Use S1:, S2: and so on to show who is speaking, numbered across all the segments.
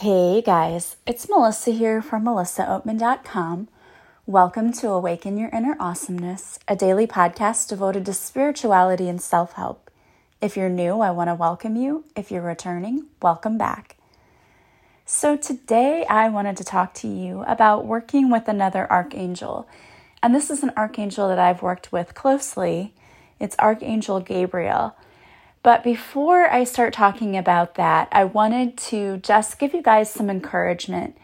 S1: Hey guys, it's Melissa here from melissaoatman.com. Welcome to Awaken Your Inner Awesomeness, a daily podcast devoted to spirituality and self help. If you're new, I want to welcome you. If you're returning, welcome back. So, today I wanted to talk to you about working with another archangel. And this is an archangel that I've worked with closely. It's Archangel Gabriel. But before I start talking about that, I wanted to just give you guys some encouragement.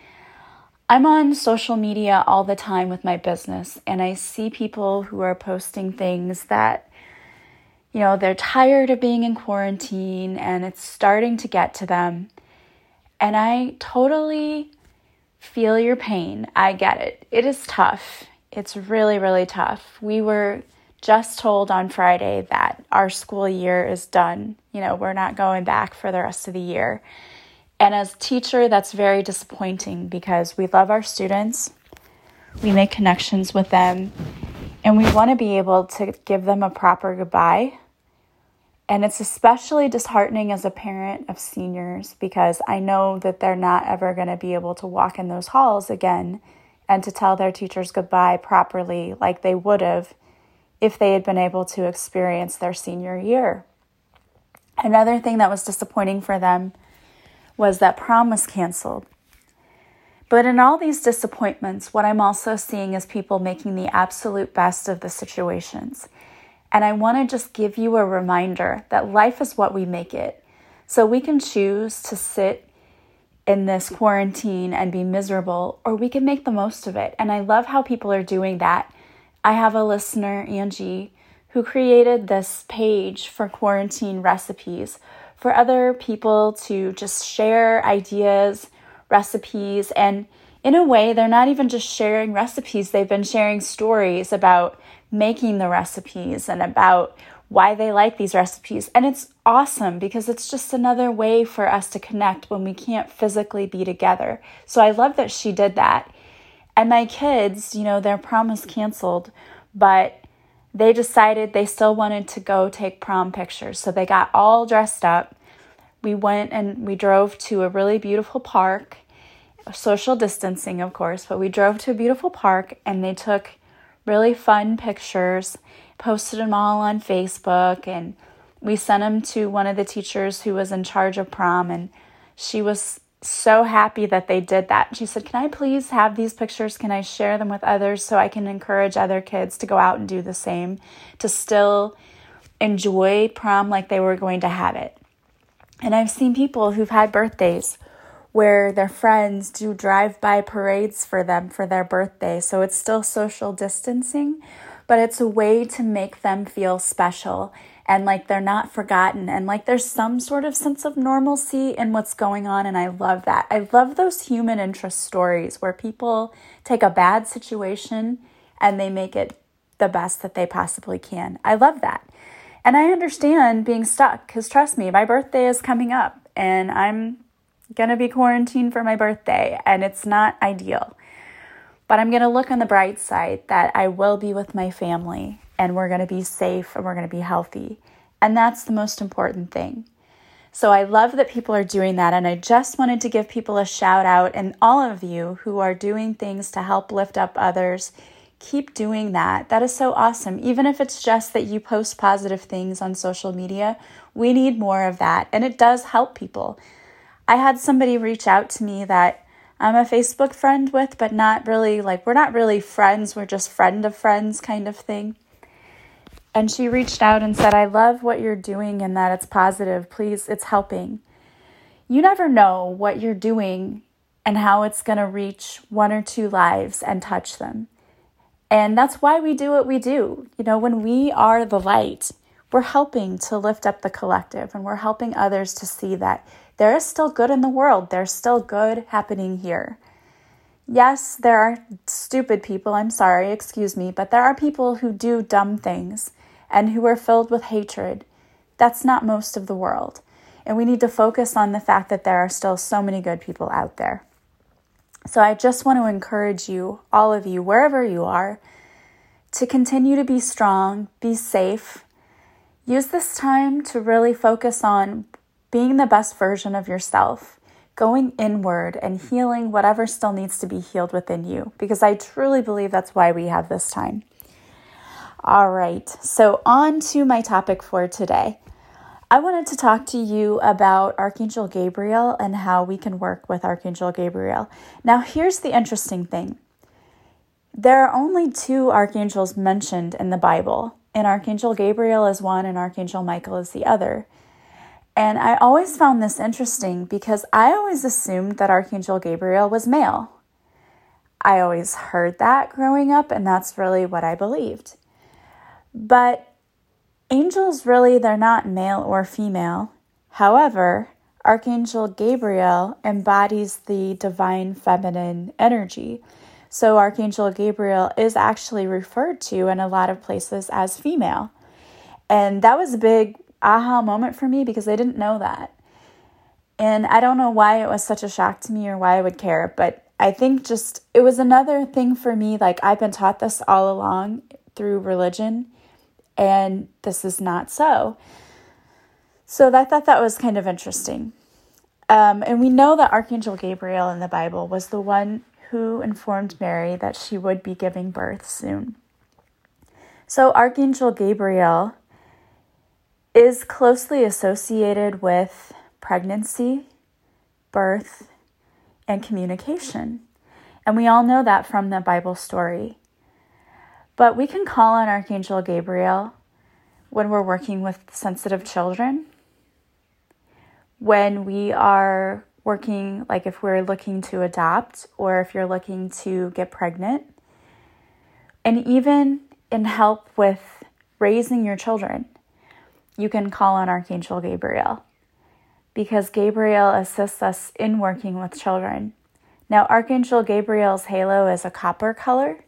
S1: I'm on social media all the time with my business, and I see people who are posting things that, you know, they're tired of being in quarantine and it's starting to get to them. And I totally feel your pain. I get it. It is tough. It's really, really tough. We were just told on Friday that our school year is done. You know, we're not going back for the rest of the year. And as a teacher, that's very disappointing because we love our students, we make connections with them, and we want to be able to give them a proper goodbye. And it's especially disheartening as a parent of seniors because I know that they're not ever going to be able to walk in those halls again and to tell their teachers goodbye properly like they would have if they had been able to experience their senior year. Another thing that was disappointing for them was that prom was canceled. But in all these disappointments, what I'm also seeing is people making the absolute best of the situations. And I want to just give you a reminder that life is what we make it. So we can choose to sit in this quarantine and be miserable, or we can make the most of it. And I love how people are doing that I have a listener, Angie, who created this page for quarantine recipes for other people to just share ideas, recipes, and in a way, they're not even just sharing recipes, they've been sharing stories about making the recipes and about why they like these recipes. And it's awesome because it's just another way for us to connect when we can't physically be together. So I love that she did that. And my kids, you know, their prom was canceled, but they decided they still wanted to go take prom pictures. So they got all dressed up. We went and we drove to a really beautiful park, social distancing, of course, but we drove to a beautiful park and they took really fun pictures, posted them all on Facebook, and we sent them to one of the teachers who was in charge of prom. And she was so happy that they did that. She said, Can I please have these pictures? Can I share them with others so I can encourage other kids to go out and do the same, to still enjoy prom like they were going to have it? And I've seen people who've had birthdays where their friends do drive by parades for them for their birthday. So it's still social distancing, but it's a way to make them feel special and like they're not forgotten and like there's some sort of sense of normalcy in what's going on and I love that. I love those human interest stories where people take a bad situation and they make it the best that they possibly can. I love that. And I understand being stuck cuz trust me, my birthday is coming up and I'm going to be quarantined for my birthday and it's not ideal. But I'm going to look on the bright side that I will be with my family and we're going to be safe and we're going to be healthy. And that's the most important thing. So I love that people are doing that. And I just wanted to give people a shout out and all of you who are doing things to help lift up others. Keep doing that. That is so awesome. Even if it's just that you post positive things on social media, we need more of that. And it does help people. I had somebody reach out to me that I'm a Facebook friend with, but not really like we're not really friends, we're just friend of friends kind of thing. And she reached out and said, I love what you're doing and that it's positive. Please, it's helping. You never know what you're doing and how it's going to reach one or two lives and touch them. And that's why we do what we do. You know, when we are the light, we're helping to lift up the collective and we're helping others to see that there is still good in the world. There's still good happening here. Yes, there are stupid people, I'm sorry, excuse me, but there are people who do dumb things and who are filled with hatred. That's not most of the world. And we need to focus on the fact that there are still so many good people out there. So I just want to encourage you, all of you, wherever you are, to continue to be strong, be safe. Use this time to really focus on being the best version of yourself, going inward and healing whatever still needs to be healed within you, because I truly believe that's why we have this time. All right, so on to my topic for today. I wanted to talk to you about Archangel Gabriel and how we can work with Archangel Gabriel. Now, here's the interesting thing there are only two archangels mentioned in the Bible, and Archangel Gabriel is one and Archangel Michael is the other. And I always found this interesting because I always assumed that Archangel Gabriel was male. I always heard that growing up, and that's really what I believed. But angels really, they're not male or female. However, Archangel Gabriel embodies the divine feminine energy. So, Archangel Gabriel is actually referred to in a lot of places as female. And that was a big aha moment for me because I didn't know that. And I don't know why it was such a shock to me or why I would care, but I think just it was another thing for me. Like, I've been taught this all along through religion, and this is not so. So, I thought that was kind of interesting. Um, and we know that Archangel Gabriel in the Bible was the one who informed Mary that she would be giving birth soon. So, Archangel Gabriel is closely associated with pregnancy, birth, and communication. And we all know that from the Bible story. But we can call on Archangel Gabriel when we're working with sensitive children, when we are working, like if we're looking to adopt or if you're looking to get pregnant, and even in help with raising your children, you can call on Archangel Gabriel because Gabriel assists us in working with children. Now, Archangel Gabriel's halo is a copper color,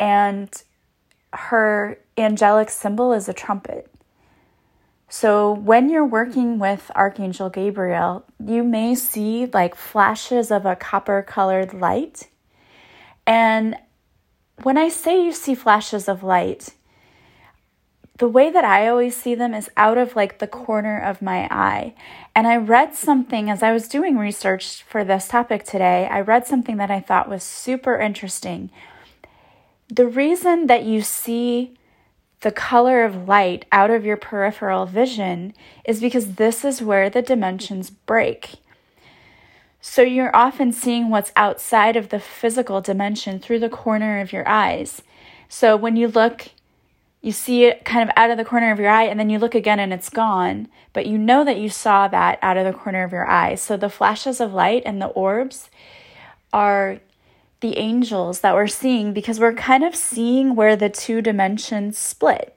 S1: and her angelic symbol is a trumpet. So, when you're working with Archangel Gabriel, you may see like flashes of a copper colored light. And when I say you see flashes of light, the way that I always see them is out of like the corner of my eye. And I read something as I was doing research for this topic today. I read something that I thought was super interesting. The reason that you see the color of light out of your peripheral vision is because this is where the dimensions break. So you're often seeing what's outside of the physical dimension through the corner of your eyes. So when you look, you see it kind of out of the corner of your eye, and then you look again and it's gone, but you know that you saw that out of the corner of your eye. So the flashes of light and the orbs are the angels that we're seeing because we're kind of seeing where the two dimensions split,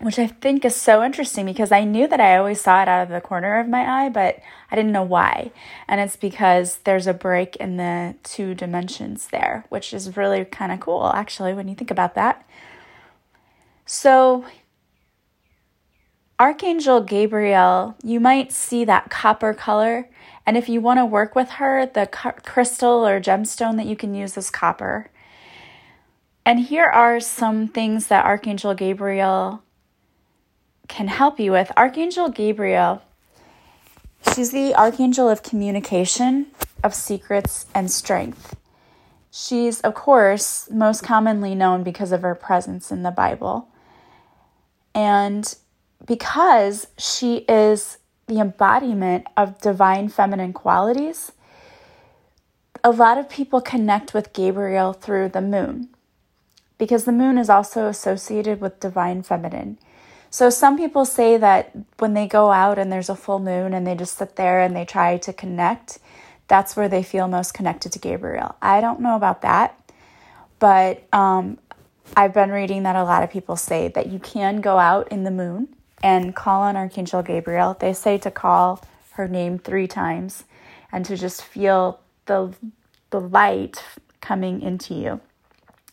S1: which I think is so interesting because I knew that I always saw it out of the corner of my eye, but I didn't know why. And it's because there's a break in the two dimensions there, which is really kind of cool, actually, when you think about that. So, Archangel Gabriel, you might see that copper color and if you want to work with her, the crystal or gemstone that you can use is copper. And here are some things that Archangel Gabriel can help you with. Archangel Gabriel, she's the archangel of communication, of secrets, and strength. She's, of course, most commonly known because of her presence in the Bible. And because she is the embodiment of divine feminine qualities, a lot of people connect with Gabriel through the moon because the moon is also associated with divine feminine. So some people say that when they go out and there's a full moon and they just sit there and they try to connect, that's where they feel most connected to Gabriel. I don't know about that, but um, I've been reading that a lot of people say that you can go out in the moon and call on Archangel Gabriel. They say to call her name three times and to just feel the, the light coming into you.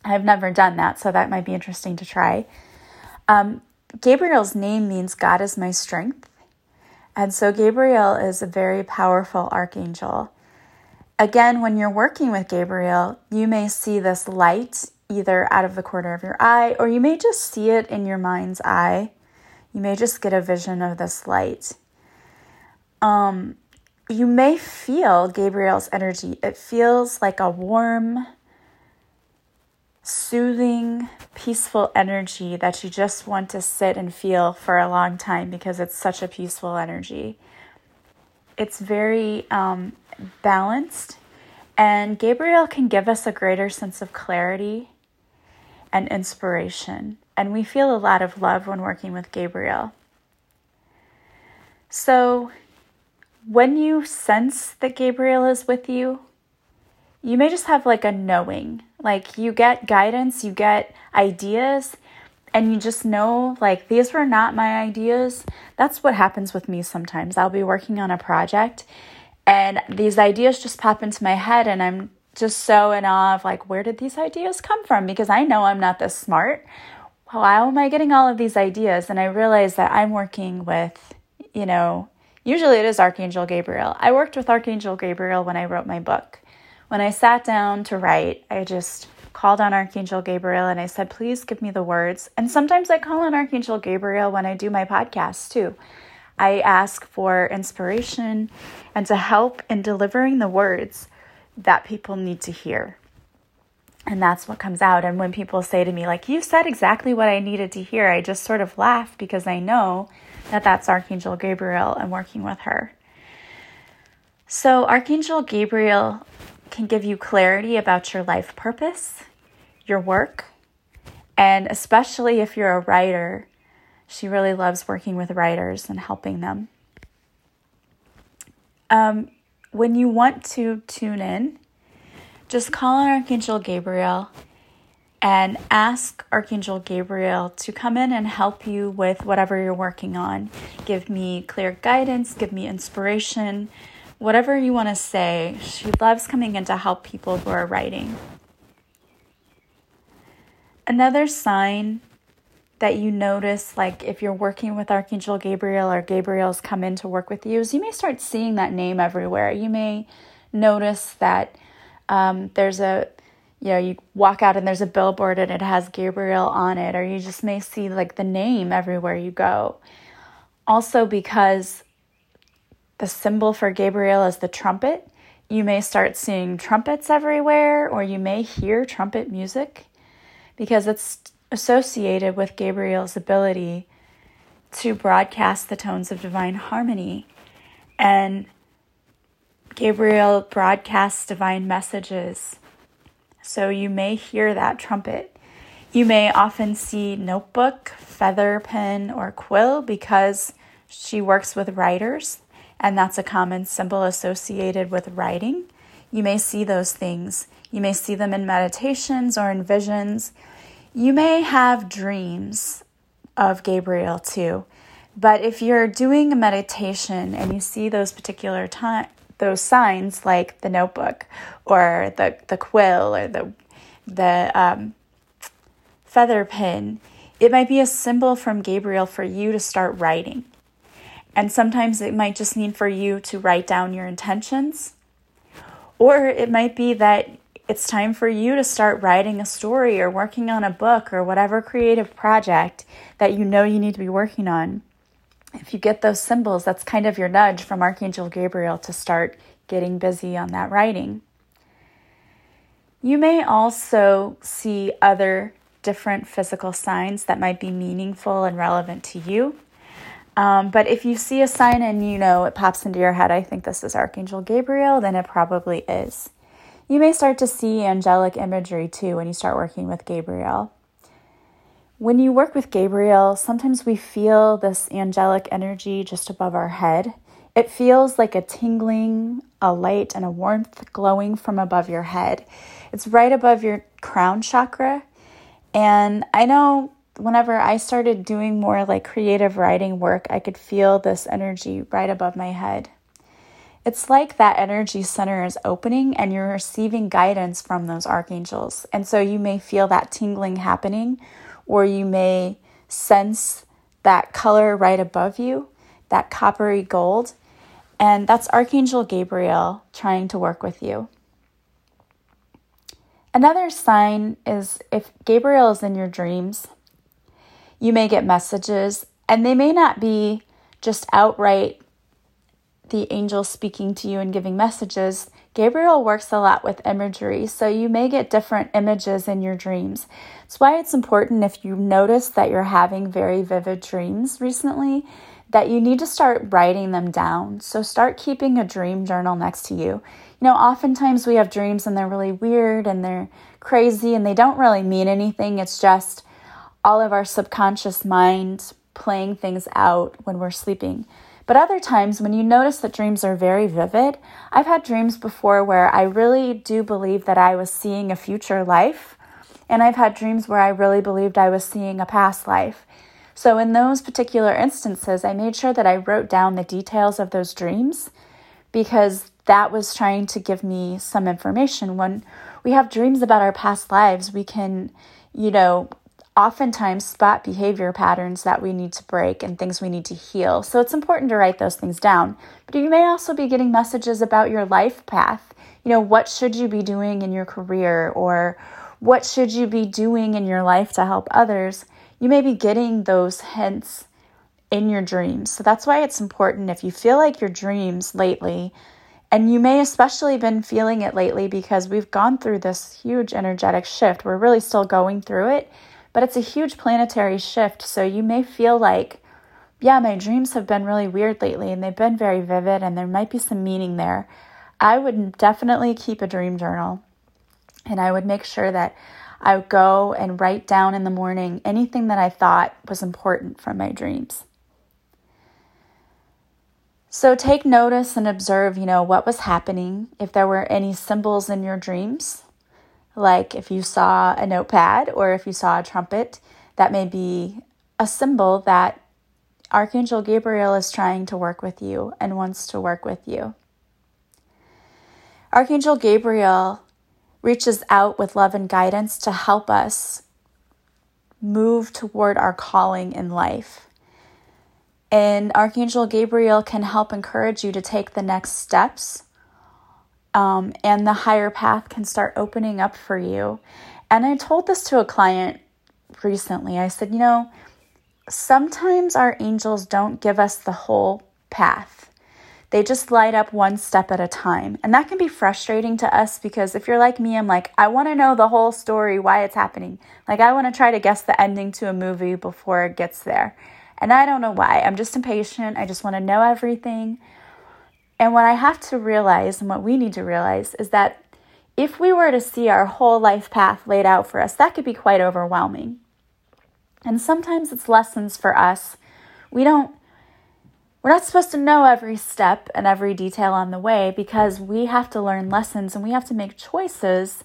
S1: I've never done that, so that might be interesting to try. Um, Gabriel's name means God is my strength. And so Gabriel is a very powerful archangel. Again, when you're working with Gabriel, you may see this light either out of the corner of your eye or you may just see it in your mind's eye you may just get a vision of this light. Um, you may feel Gabriel's energy. It feels like a warm, soothing, peaceful energy that you just want to sit and feel for a long time because it's such a peaceful energy. It's very um, balanced, and Gabriel can give us a greater sense of clarity and inspiration. And we feel a lot of love when working with Gabriel. So, when you sense that Gabriel is with you, you may just have like a knowing. Like you get guidance, you get ideas, and you just know, like, these were not my ideas. That's what happens with me sometimes. I'll be working on a project and these ideas just pop into my head, and I'm just so in awe of, like, where did these ideas come from? Because I know I'm not this smart. Oh, How am I getting all of these ideas? And I realize that I'm working with, you know, usually it is Archangel Gabriel. I worked with Archangel Gabriel when I wrote my book. When I sat down to write, I just called on Archangel Gabriel and I said, please give me the words. And sometimes I call on Archangel Gabriel when I do my podcast too. I ask for inspiration and to help in delivering the words that people need to hear. And that's what comes out. And when people say to me, like, you said exactly what I needed to hear, I just sort of laugh because I know that that's Archangel Gabriel and working with her. So, Archangel Gabriel can give you clarity about your life purpose, your work, and especially if you're a writer, she really loves working with writers and helping them. Um, when you want to tune in, just call on Archangel Gabriel and ask Archangel Gabriel to come in and help you with whatever you're working on. Give me clear guidance, give me inspiration, whatever you want to say. She loves coming in to help people who are writing. Another sign that you notice, like if you're working with Archangel Gabriel or Gabriel's come in to work with you, is you may start seeing that name everywhere. You may notice that um, there's a, you know, you walk out and there's a billboard and it has Gabriel on it, or you just may see like the name everywhere you go. Also, because the symbol for Gabriel is the trumpet, you may start seeing trumpets everywhere, or you may hear trumpet music because it's associated with Gabriel's ability to broadcast the tones of divine harmony. And Gabriel broadcasts divine messages. So you may hear that trumpet. You may often see notebook, feather pen, or quill because she works with writers, and that's a common symbol associated with writing. You may see those things. You may see them in meditations or in visions. You may have dreams of Gabriel too, but if you're doing a meditation and you see those particular time those signs like the notebook or the the quill or the the um, feather pin, it might be a symbol from Gabriel for you to start writing. And sometimes it might just mean for you to write down your intentions. Or it might be that it's time for you to start writing a story or working on a book or whatever creative project that you know you need to be working on. If you get those symbols, that's kind of your nudge from Archangel Gabriel to start getting busy on that writing. You may also see other different physical signs that might be meaningful and relevant to you. Um, but if you see a sign and you know it pops into your head, I think this is Archangel Gabriel, then it probably is you may start to see angelic imagery too when you start working with Gabriel. When you work with Gabriel, sometimes we feel this angelic energy just above our head. It feels like a tingling, a light, and a warmth glowing from above your head. It's right above your crown chakra. And I know whenever I started doing more like creative writing work, I could feel this energy right above my head. It's like that energy center is opening and you're receiving guidance from those archangels. And so you may feel that tingling happening, or you may sense that color right above you, that coppery gold. And that's Archangel Gabriel trying to work with you. Another sign is if Gabriel is in your dreams, you may get messages, and they may not be just outright the angel speaking to you and giving messages, Gabriel works a lot with imagery, so you may get different images in your dreams. That's why it's important if you notice that you're having very vivid dreams recently that you need to start writing them down. So start keeping a dream journal next to you. You know, oftentimes we have dreams and they're really weird and they're crazy and they don't really mean anything. It's just all of our subconscious mind playing things out when we're sleeping. But other times, when you notice that dreams are very vivid, I've had dreams before where I really do believe that I was seeing a future life. And I've had dreams where I really believed I was seeing a past life. So, in those particular instances, I made sure that I wrote down the details of those dreams because that was trying to give me some information. When we have dreams about our past lives, we can, you know, oftentimes spot behavior patterns that we need to break and things we need to heal. So it's important to write those things down. But you may also be getting messages about your life path. You know, what should you be doing in your career or what should you be doing in your life to help others? You may be getting those hints in your dreams. So that's why it's important if you feel like your dreams lately and you may especially been feeling it lately because we've gone through this huge energetic shift. We're really still going through it but it's a huge planetary shift. So you may feel like, yeah, my dreams have been really weird lately and they've been very vivid and there might be some meaning there. I would definitely keep a dream journal and I would make sure that I would go and write down in the morning anything that I thought was important from my dreams. So take notice and observe, you know, what was happening, if there were any symbols in your dreams like if you saw a notepad or if you saw a trumpet, that may be a symbol that Archangel Gabriel is trying to work with you and wants to work with you. Archangel Gabriel reaches out with love and guidance to help us move toward our calling in life. And Archangel Gabriel can help encourage you to take the next steps um, and the higher path can start opening up for you. And I told this to a client recently. I said, you know, sometimes our angels don't give us the whole path. They just light up one step at a time. And that can be frustrating to us because if you're like me, I'm like, I want to know the whole story, why it's happening. Like, I want to try to guess the ending to a movie before it gets there. And I don't know why. I'm just impatient. I just want to know everything. And what I have to realize, and what we need to realize, is that if we were to see our whole life path laid out for us, that could be quite overwhelming. And sometimes it's lessons for us. We don't, we're not supposed to know every step and every detail on the way because we have to learn lessons and we have to make choices.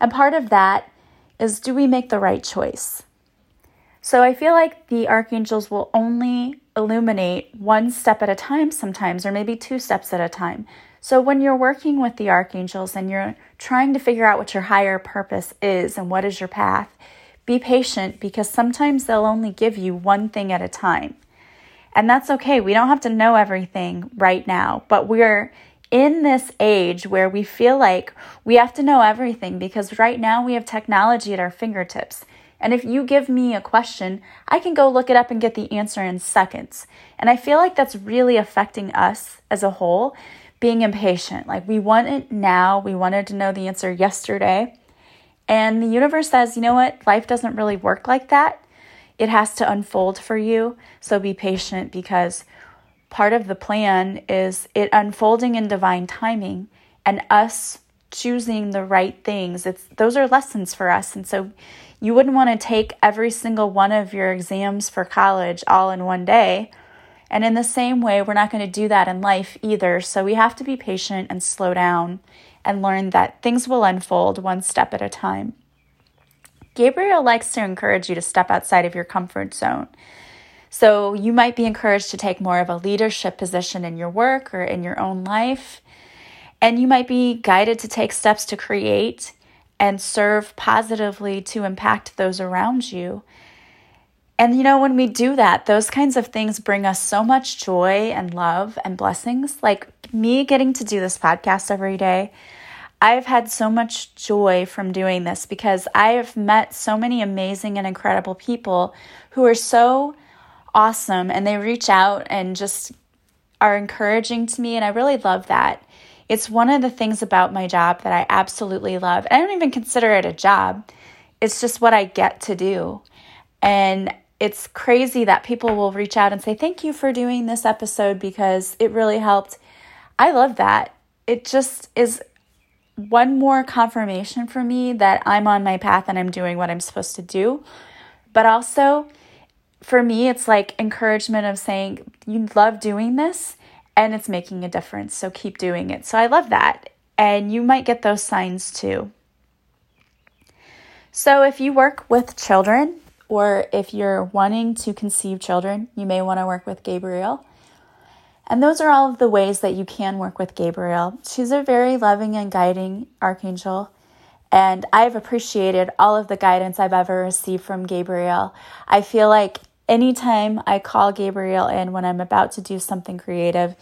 S1: And part of that is do we make the right choice? So I feel like the archangels will only illuminate one step at a time sometimes, or maybe two steps at a time. So when you're working with the archangels and you're trying to figure out what your higher purpose is and what is your path, be patient because sometimes they'll only give you one thing at a time. And that's okay. We don't have to know everything right now, but we're in this age where we feel like we have to know everything because right now we have technology at our fingertips. And if you give me a question, I can go look it up and get the answer in seconds. And I feel like that's really affecting us as a whole, being impatient. Like we want it now, we wanted to know the answer yesterday. And the universe says, you know what? Life doesn't really work like that. It has to unfold for you. So be patient because part of the plan is it unfolding in divine timing and us choosing the right things. It's those are lessons for us. And so you wouldn't want to take every single one of your exams for college all in one day. And in the same way, we're not going to do that in life either. So we have to be patient and slow down and learn that things will unfold one step at a time. Gabriel likes to encourage you to step outside of your comfort zone. So you might be encouraged to take more of a leadership position in your work or in your own life. And you might be guided to take steps to create and serve positively to impact those around you. And you know, when we do that, those kinds of things bring us so much joy and love and blessings. Like me getting to do this podcast every day, I've had so much joy from doing this because I have met so many amazing and incredible people who are so awesome and they reach out and just are encouraging to me, and I really love that. It's one of the things about my job that I absolutely love. I don't even consider it a job, it's just what I get to do. And it's crazy that people will reach out and say, Thank you for doing this episode because it really helped. I love that. It just is one more confirmation for me that I'm on my path and I'm doing what I'm supposed to do. But also, for me, it's like encouragement of saying, You love doing this and it's making a difference. So keep doing it. So I love that. And you might get those signs too. So if you work with children, or if you're wanting to conceive children, you may want to work with Gabriel. And those are all of the ways that you can work with Gabriel. She's a very loving and guiding archangel. And I've appreciated all of the guidance I've ever received from Gabriel. I feel like anytime I call Gabriel in when I'm about to do something creative,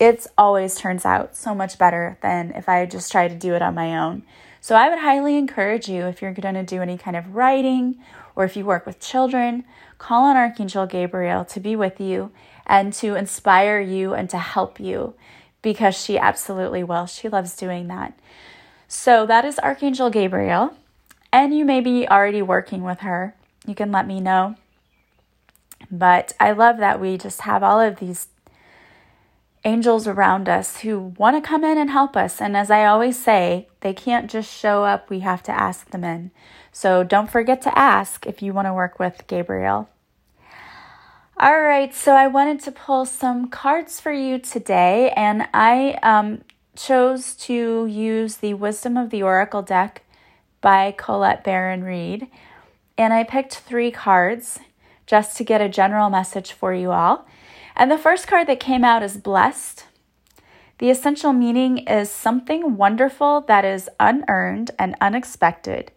S1: it always turns out so much better than if I just try to do it on my own. So I would highly encourage you if you're going to do any kind of writing or if you work with children, call on Archangel Gabriel to be with you and to inspire you and to help you because she absolutely will. She loves doing that. So that is Archangel Gabriel. And you may be already working with her. You can let me know. But I love that we just have all of these angels around us who want to come in and help us. And as I always say, they can't just show up, we have to ask them in. So don't forget to ask if you want to work with Gabriel. All right, so I wanted to pull some cards for you today, and I um, chose to use the Wisdom of the Oracle deck by Colette Baron Reid. And I picked three cards just to get a general message for you all. And the first card that came out is Blessed. The essential meaning is something wonderful that is unearned and unexpected.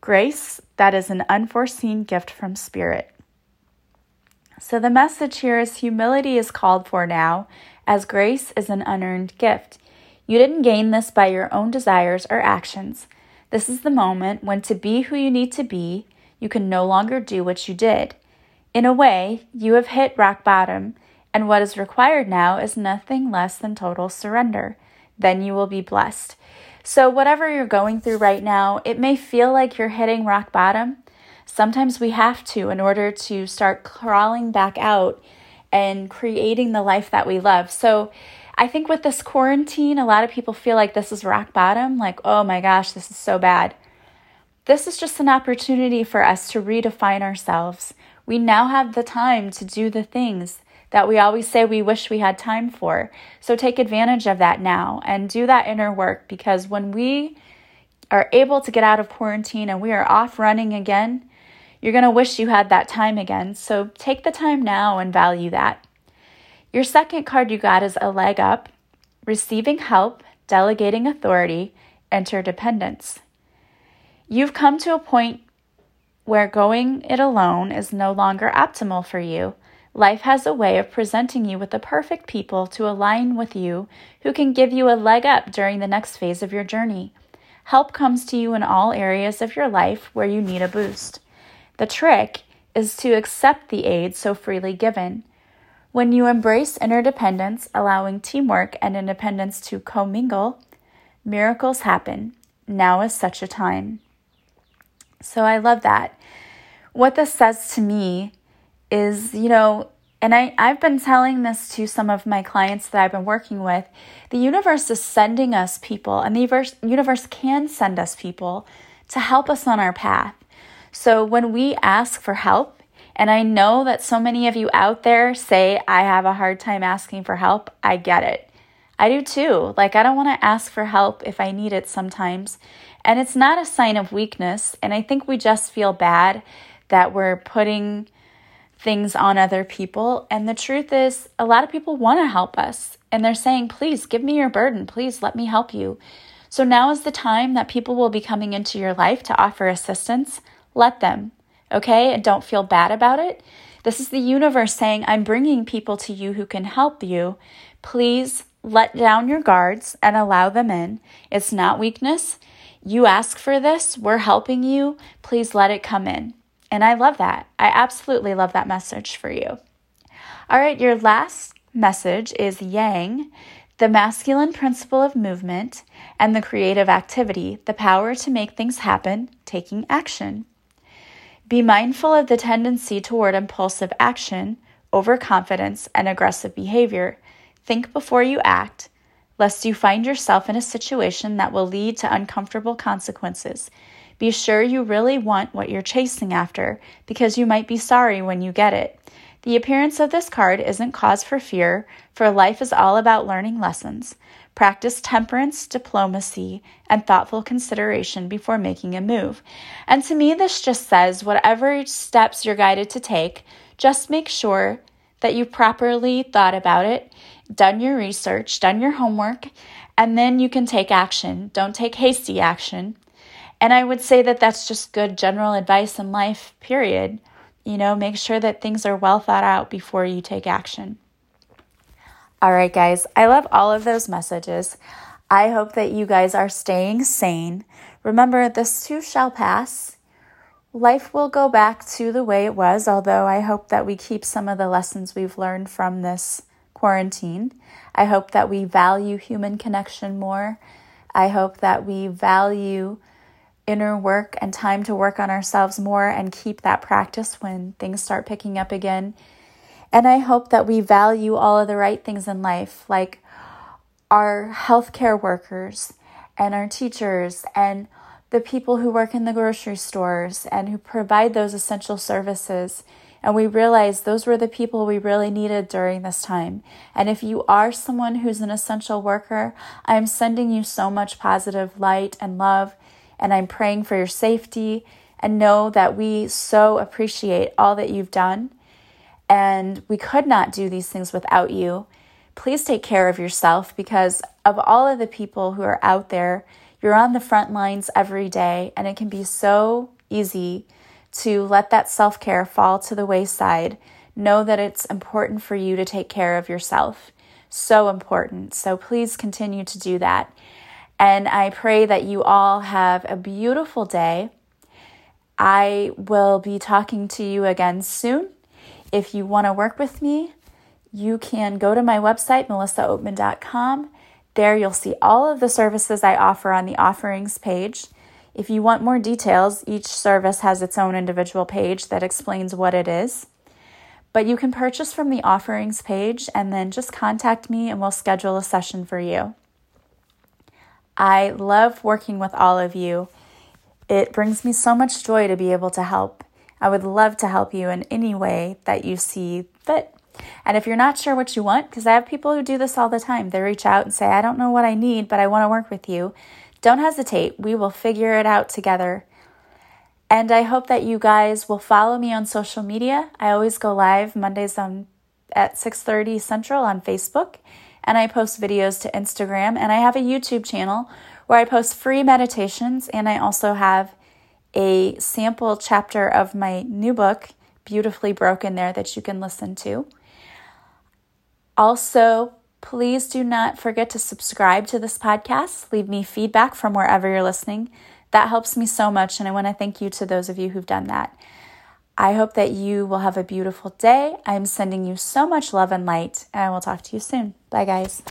S1: Grace that is an unforeseen gift from Spirit. So the message here is humility is called for now, as grace is an unearned gift. You didn't gain this by your own desires or actions. This is the moment when to be who you need to be, you can no longer do what you did. In a way, you have hit rock bottom, and what is required now is nothing less than total surrender. Then you will be blessed. So, whatever you're going through right now, it may feel like you're hitting rock bottom. Sometimes we have to in order to start crawling back out and creating the life that we love. So, I think with this quarantine, a lot of people feel like this is rock bottom, like, oh my gosh, this is so bad. This is just an opportunity for us to redefine ourselves. We now have the time to do the things that we always say we wish we had time for. So take advantage of that now and do that inner work because when we are able to get out of quarantine and we are off running again, you're going to wish you had that time again. So take the time now and value that. Your second card you got is a leg up, receiving help, delegating authority, interdependence. You've come to a point where going it alone is no longer optimal for you. Life has a way of presenting you with the perfect people to align with you who can give you a leg up during the next phase of your journey. Help comes to you in all areas of your life where you need a boost. The trick is to accept the aid so freely given. When you embrace interdependence, allowing teamwork and independence to commingle, miracles happen. Now is such a time. So I love that. What this says to me is, you know, and I, I've been telling this to some of my clients that I've been working with. The universe is sending us people, and the universe, universe can send us people to help us on our path. So when we ask for help, and I know that so many of you out there say, I have a hard time asking for help, I get it. I do too. Like, I don't want to ask for help if I need it sometimes. And it's not a sign of weakness. And I think we just feel bad that we're putting things on other people. And the truth is, a lot of people want to help us and they're saying, please give me your burden. Please let me help you. So now is the time that people will be coming into your life to offer assistance. Let them, okay? And don't feel bad about it. This is the universe saying, I'm bringing people to you who can help you. Please let down your guards and allow them in. It's not weakness. You ask for this, we're helping you. Please let it come in. And I love that. I absolutely love that message for you. All right, your last message is Yang, the masculine principle of movement, and the creative activity, the power to make things happen, taking action. Be mindful of the tendency toward impulsive action, overconfidence, and aggressive behavior. Think before you act, lest you find yourself in a situation that will lead to uncomfortable consequences. Be sure you really want what you're chasing after, because you might be sorry when you get it. The appearance of this card isn't cause for fear, for life is all about learning lessons. Practice temperance, diplomacy, and thoughtful consideration before making a move. And to me, this just says whatever steps you're guided to take, just make sure that you properly thought about it, done your research, done your homework, and then you can take action. Don't take hasty action. And I would say that that's just good general advice in life, period. You know, make sure that things are well thought out before you take action. All right, guys, I love all of those messages. I hope that you guys are staying sane. Remember, this too shall pass. Life will go back to the way it was, although I hope that we keep some of the lessons we've learned from this quarantine. I hope that we value human connection more. I hope that we value inner work and time to work on ourselves more and keep that practice when things start picking up again and I hope that we value all of the right things in life, like our healthcare workers and our teachers and the people who work in the grocery stores and who provide those essential services. And we realize those were the people we really needed during this time. And if you are someone who's an essential worker, I'm sending you so much positive light and love. And I'm praying for your safety. And know that we so appreciate all that you've done and we could not do these things without you. Please take care of yourself because of all of the people who are out there, you're on the front lines every day, and it can be so easy to let that self care fall to the wayside. Know that it's important for you to take care of yourself. So important. So please continue to do that. And I pray that you all have a beautiful day. I will be talking to you again soon. If you want to work with me, you can go to my website, melissaoatman.com. There you'll see all of the services I offer on the offerings page. If you want more details, each service has its own individual page that explains what it is. But you can purchase from the offerings page and then just contact me and we'll schedule a session for you. I love working with all of you. It brings me so much joy to be able to help. I would love to help you in any way that you see fit. And if you're not sure what you want, because I have people who do this all the time, they reach out and say, I don't know what I need, but I want to work with you. Don't hesitate. We will figure it out together. And I hope that you guys will follow me on social media. I always go live Mondays on at 6:30 Central on Facebook, and I post videos to Instagram, and I have a YouTube channel where I post free meditations and I also have a sample chapter of my new book, Beautifully Broken, there that you can listen to. Also, please do not forget to subscribe to this podcast. Leave me feedback from wherever you're listening. That helps me so much, and I want to thank you to those of you who've done that. I hope that you will have a beautiful day. I'm sending you so much love and light, and I will talk to you soon. Bye, guys.